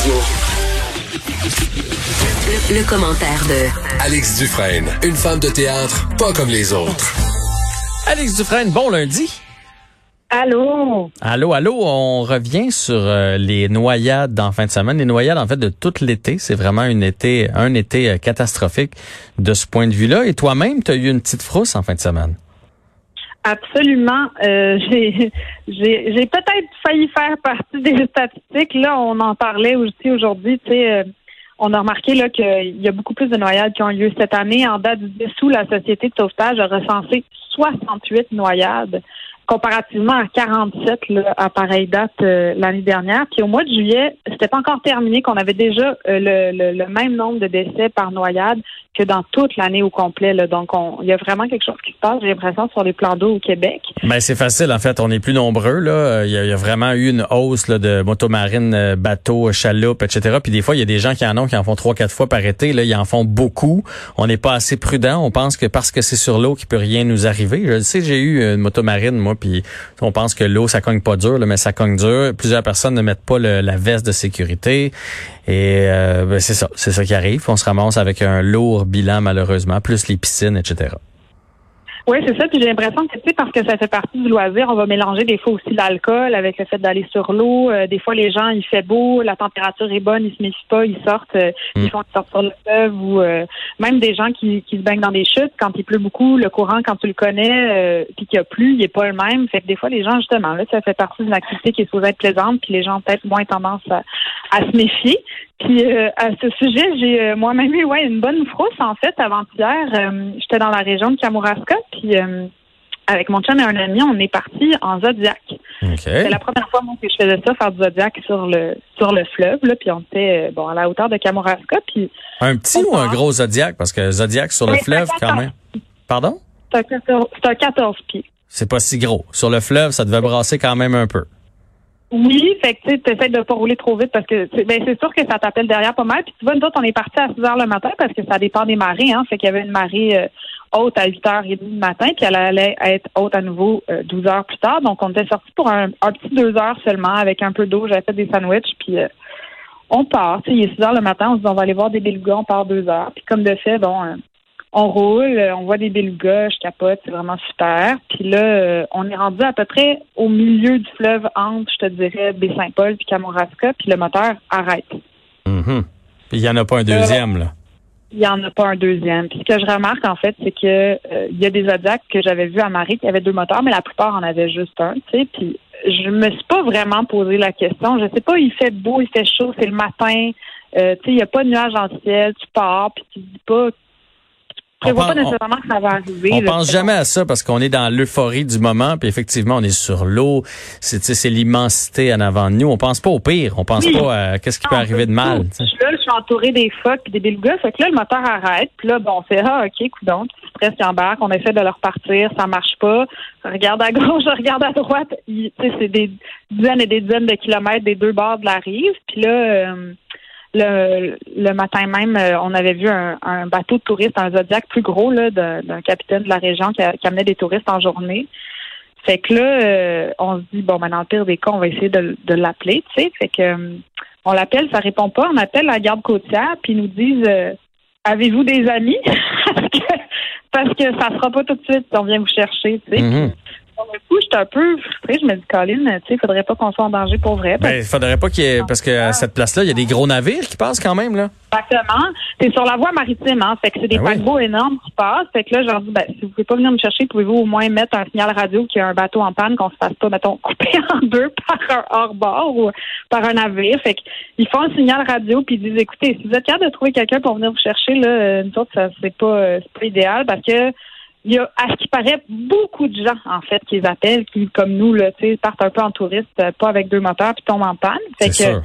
Radio. Le, commentaire de Alex Dufresne, une femme de théâtre pas comme les autres. Alex Dufresne, bon lundi. Allô? Allô, allô, on revient sur euh, les noyades en fin de semaine. Les noyades, en fait, de tout l'été. C'est vraiment une été, un été euh, catastrophique de ce point de vue-là. Et toi-même, tu as eu une petite frousse en fin de semaine? Absolument. Euh, j'ai peut-être failli faire partie des statistiques. Là, on en parlait aussi aujourd'hui. Sais, on a remarqué là qu'il y a beaucoup plus de noyades qui ont lieu cette année. En date du dessous, la société de sauvetage a recensé 68 noyades comparativement à 47 là, à pareille date euh, l'année dernière. Puis au mois de juillet, c'était pas encore terminé qu'on avait déjà euh, le, même nombre de décès par noyade que dans toute l'année au complet. Là. Donc, il y a vraiment quelque chose qui se passe, j'ai l'impression, sur les plans d'eau au Québec. Ben, c'est facile, en fait. On est plus nombreux. Là. Il, y a, vraiment eu une hausse de motomarines, euh, bateaux, chaloupes, etc. Puis des fois, il y a des gens qui en ont, qui en font trois, quatre fois par été. Là, ils en font beaucoup. On n'est pas assez prudent. On pense que parce que c'est sur l'eau qu'il peut rien nous arriver. Je sais, j'ai eu une motomarine, moi, on pense que l'eau, ça cogne pas dur, là, mais ça cogne dur. Plusieurs personnes ne mettent pas la veste de sécurité. Et euh, ben, c'est ça, c'est ça qui arrive. On se ramasse avec un lourd bilan malheureusement, plus les piscines, etc. Oui, c'est ça. Puis j'ai l'impression que, tu sais, parce que ça fait partie du loisir, on va mélanger des fois aussi l'alcool avec le fait d'aller sur l'eau. Euh, des fois, les gens, il fait beau, la température est bonne, ils se méfient pas, ils sortent, euh, ils mm. font sortir sur le fleuve ou euh, même des gens qui, qui se baignent dans des chutes quand il pleut beaucoup, le courant, quand tu le connais, puis qu'il y a plus, il est pas le même. Fait que des fois, les gens, justement, là, ça fait partie d'une activité qui est supposée être plaisante, puis les gens ont peut-être moins tendance à, à se méfier. Puis à ce sujet, j'ai moi-même eu ouais, une bonne frousse en fait avant-hier. J'étais dans la région de Kamouraska, puis euh, avec mon chum et un ami, on est parti en Zodiac. C'est la première fois que je faisais ça, faire du Zodiac sur le sur le fleuve, là, puis on était euh, bon à la hauteur de Kamouraska. Puis un petit ou un gros Zodiac? Parce que Zodiac sur le fleuve, quand même. Pardon? C'est un 14, pieds. C'est pas si gros. Sur le fleuve, ça devait brasser quand même un peu. Oui, fait que tu essaies de pas rouler trop vite parce que c'est ben, sûr que ça t'appelle derrière pas mal. Puis tu vois, nous autres, on est parti à 6 heures le matin parce que ça dépend des marées, hein. Fait qu'il y avait une marée euh, haute à 8h30 du matin, puis elle allait être haute à nouveau 12 euh, heures plus tard. Donc, on était sorti pour un, petit deux heures seulement avec un peu d'eau. J'avais fait des sandwichs, puis euh, on part. Il est 6 heures le matin, on se dit on va aller voir des belugas, on part deux heures. Puis comme de fait, bon, euh, on roule, on voit des belugas, je capote, c'est vraiment super. Puis là, on est rendu à peu près au milieu du fleuve entre, je te dirais, Baie-Saint-Paul puis Kamouraska, puis le moteur arrête. Mm Il n'y en a pas un deuxième, là il n'y en a pas un deuxième. Puis ce que je remarque, en fait, c'est que euh, il y a des Zodiacs que j'avais vus à Marie qui avaient deux moteurs, mais la plupart en avaient juste un, tu sais. Puis je me suis pas vraiment posé la question. Je sais pas, il fait beau, il fait chaud, c'est le matin. Euh, tu sais, il n'y a pas de nuages dans le ciel, tu pars, puis tu dis pas on pense, pas nécessairement que ça va arriver. On pense jamais à ça parce qu'on est dans l'euphorie du moment, puis effectivement, on est sur l'eau. C'est, c'est l'immensité en avant de nous. On pense pas au pire. On pense pas à qu'est-ce qui peut arriver de mal. Je suis là, je suis entourée des phoques et des belugas. Fait que là, le moteur arrête. Puis là, bon, on fait ah, ok, coudonc, presque embarque. On essaie de leur partir, ça marche pas. Je regarde à gauche, je regarde à droite. C'est des dizaines et des dizaines de kilomètres des deux bords de la rive. Puis là. Euh, le, matin même, euh, on avait vu un, bateau de touristes, un Zodiac plus gros d'un capitaine de la région qui, amenait des touristes en journée. Fait que là, euh, on se dit, bon, ben, dans le pire des cas, on va essayer de, l'appeler, tu sais. Fait que euh, on l'appelle, ça répond pas. On appelle la garde côtière, puis ils nous disent Avez-vous des amis? parce, que, parce que ça sera pas tout de suite on vient vous chercher, tu sais. Mm-hmm du coup, j'étais un peu frustrée. Je me dis, Colin, tu sais, faudrait pas qu'on soit en danger pour vrai. Ben, il faudrait pas qu'il y ait, parce qu'à cette place-là, il y a des gros navires qui passent quand même, là. Exactement. C'est sur la voie maritime, hein. Fait que c'est des ben paquebots énormes qui passent. Fait que là, je leur dis, ben, si vous pouvez pas venir me chercher, pouvez-vous au moins mettre un signal radio qui a un bateau en panne, qu'on se fasse pas, mettons, couper en deux par un hors-bord ou par un navire. Fait qu'ils font un signal radio puis ils disent, écoutez, si vous êtes capable de trouver quelqu'un pour venir vous chercher, là, nous autres, ça, c'est pas, euh, c'est pas idéal parce que il y a, à ce qui paraît, beaucoup de gens, en fait, qui les appellent, qui, comme nous, là, partent un peu en touriste, euh, pas avec deux moteurs, puis tombent en panne. Fait que,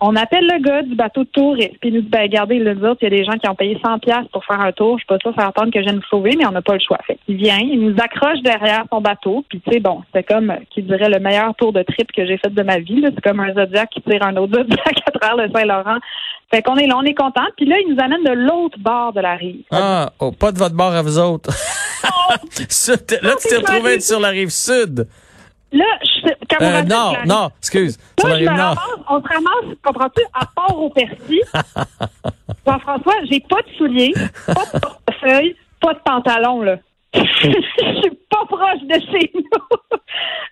on appelle le gars du bateau de touriste, puis il nous dit, ben, regardez, le il y a des gens qui ont payé 100 pièces pour faire un tour. Je sais pas ça, ça attendre que je vienne sauver, mais on n'a pas le choix. Fait il vient, il nous accroche derrière son bateau, puis tu sais, bon, c'est comme, qui dirait, le meilleur tour de trip que j'ai fait de ma vie, C'est comme un Zodiac qui tire un autre Zodiac à travers le Saint-Laurent. Fait qu'on est là, on est content. Puis là, il nous amène de l'autre bord de la rive. Ah, oh, pas de votre bord à vous autres. là, tu t'es retrouvé sur la rive sud. Là, je, euh, non, non, excuse. Là, je me ramasse, on se ramasse, comprends-tu, à part au persil. Jean-François, j'ai pas de souliers, pas de portefeuille, pas de pantalon, là. je suis pas proche de chez nous.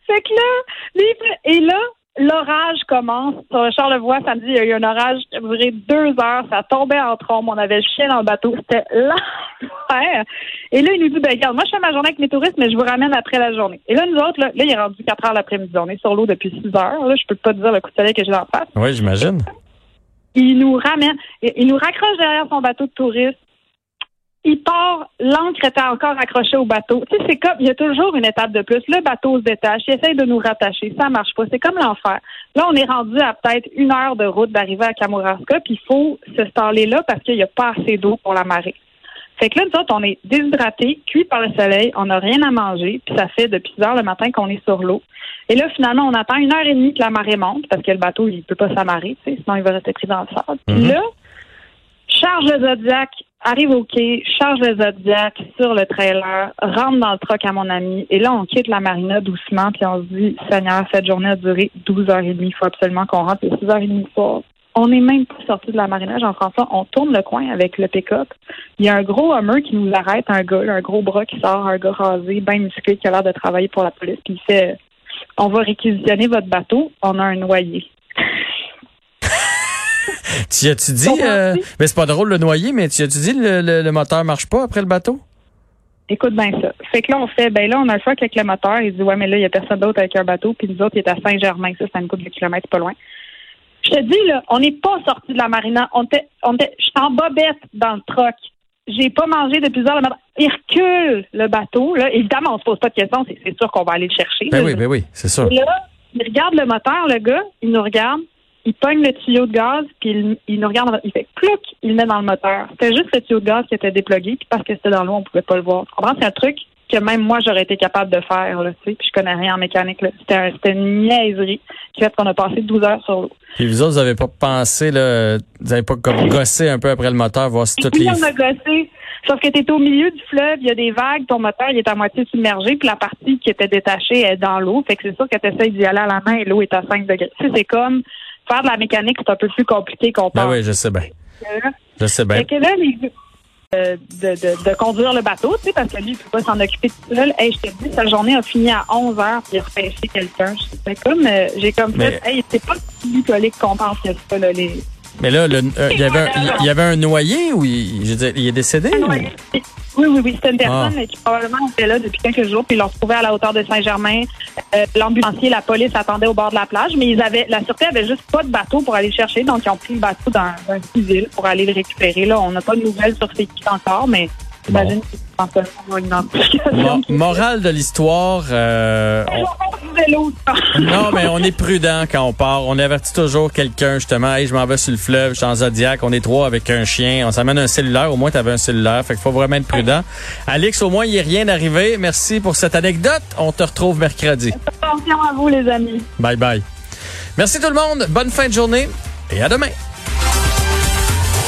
fait que là, et là, l'orage commence. Sur le Charlevoix, samedi, il y a eu un orage qui a duré deux heures. Ça tombait en trombe. On avait le chien dans le bateau. C'était Et là, il nous dit, ben, regarde, moi, je fais ma journée avec mes touristes, mais je vous ramène après la journée. Et là, nous autres, là, là il est rendu 4 heures l'après-midi. On est sur l'eau depuis 6 heures. Là, je peux pas te dire le coup de soleil que j'ai en face. Oui, j'imagine. Il nous ramène, il nous raccroche derrière son bateau de touristes il part, l'encre était encore accrochée au bateau. Tu sais, c'est comme, il y a toujours une étape de plus. Le bateau se détache, il essaye de nous rattacher, ça marche pas. C'est comme l'enfer. Là, on est rendu à peut-être une heure de route d'arriver à Kamouraska, puis il faut se staller là parce qu'il n'y a pas assez d'eau pour la marée. Fait que là, nous autres, on est déshydratés, cuits par le soleil, on n'a rien à manger, puis ça fait depuis 6 heures le matin qu'on est sur l'eau. Et là, finalement, on attend une heure et demie que la marée monte, parce que le bateau, il peut pas s'amarrer, sinon il va rester pris dans le sable. Puis mhm. là, charge le Zodiac arrive au quai, charge le Zodiac sur le trailer, rentre dans le truck à mon ami, et là, on quitte la marina doucement, puis on se dit, Seigneur, cette journée a duré 12h30, il faut absolument qu'on rentre, c'est 6h30 soir. On n'est même pas sorti de la marina, Jean-François. On tourne le coin avec le pick-up. Il y a un gros Hummer qui nous arrête, un gars, un gros bras qui sort, un gars rasé, bien musclé, qui a l'air de travailler pour la police, puis il fait, on va réquisitionner votre bateau, on a un noyer. tu as-tu dit, euh, mais c'est pas drôle le noyer, mais tu as-tu dit le, le, le, moteur marche pas après le bateau? Écoute bien ça. Fait que là, on fait, ben là, on a le choix avec le moteur. Il dit, ouais, mais là, il y a personne d'autre avec un bateau. Puis nous autres, il est à Saint-Germain. Ça, c'est une couple de kilomètres pas loin. Je te dis, là, on n'est pas sorti de la marina. On était, on était, je suis en bobette dans le truck. J'ai pas mangé depuis plusieurs heures. Il recule le bateau. Là. Évidemment, on se pose pas de questions. C'est sûr qu'on va aller le chercher. Ben oui, ben oui, c'est ça. là, il regarde le moteur, le gars. Il nous regarde il pogne le tuyau de gaz, puis il, nous regarde, il fait clouc, il le met dans le moteur. C'était juste le tuyau de gaz qui était déplugué, puis parce que c'était dans l'eau, on pouvait pas le voir. Tu comprends? C'est un truc que même moi, j'aurais été capable de faire, là, tu sais, puis je connais rien en mécanique. C'était, c'était une niaiserie qui fait qu'on a passé 12 heures sur l'eau. Et vous autres, vous avez pas pensé, là, vous avez pas comme gossé un peu après le moteur, voir si toutes les... on a gossé. Sauf que tu es au milieu du fleuve, il y a des vagues, ton moteur il est à moitié submergé, puis la partie qui était détachée est dans l'eau. Fait que c'est sûr que tu essaies d'y aller à la main et l'eau est à 5 degrés. Tu sais, c'est comme faire de la mécanique, c'est un peu plus compliqué qu'on ben pense. oui, je sais bien. Je sais bien. que là, de, de, de, conduire le bateau, tu sais, parce que lui, il peut pas s'en occuper tout seul. Hey, je te dis, sa journée a fini à 11 heures, puis il a repêché quelqu'un. comme, euh, j'ai comme fait, hey, c'est pas collé qu'on pense que ça, là, les, mais là, euh, il, y avait un, il y avait un noyé ou il, je dire, il est décédé? Oui, oui, oui. C'était une personne ah. qui probablement était là depuis quelques jours, puis ils l'ont retrouvé à la hauteur de Saint-Germain. Euh, L'ambulancier, la police attendait au bord de la plage, mais ils avaient la sûreté avait juste pas de bateau pour aller le chercher, donc ils ont pris le bateau dans un civil pour aller le récupérer. Là, on n'a pas de nouvelles sur ces qui encore, mais morale de l'histoire. Euh, non, mais on est prudent quand on part. On avertit toujours quelqu'un, justement. Hey, je m'en vais sur le fleuve, je suis en Zodiac. On est trois avec un chien. On s'amène un cellulaire. Au moins, tu avais un cellulaire. Fait qu'il faut vraiment être prudent. Alex, au moins, il n'y a rien arrivé. Merci pour cette anecdote. On te retrouve mercredi. Attention à vous, les amis. Bye bye. Merci tout le monde. Bonne fin de journée et à demain.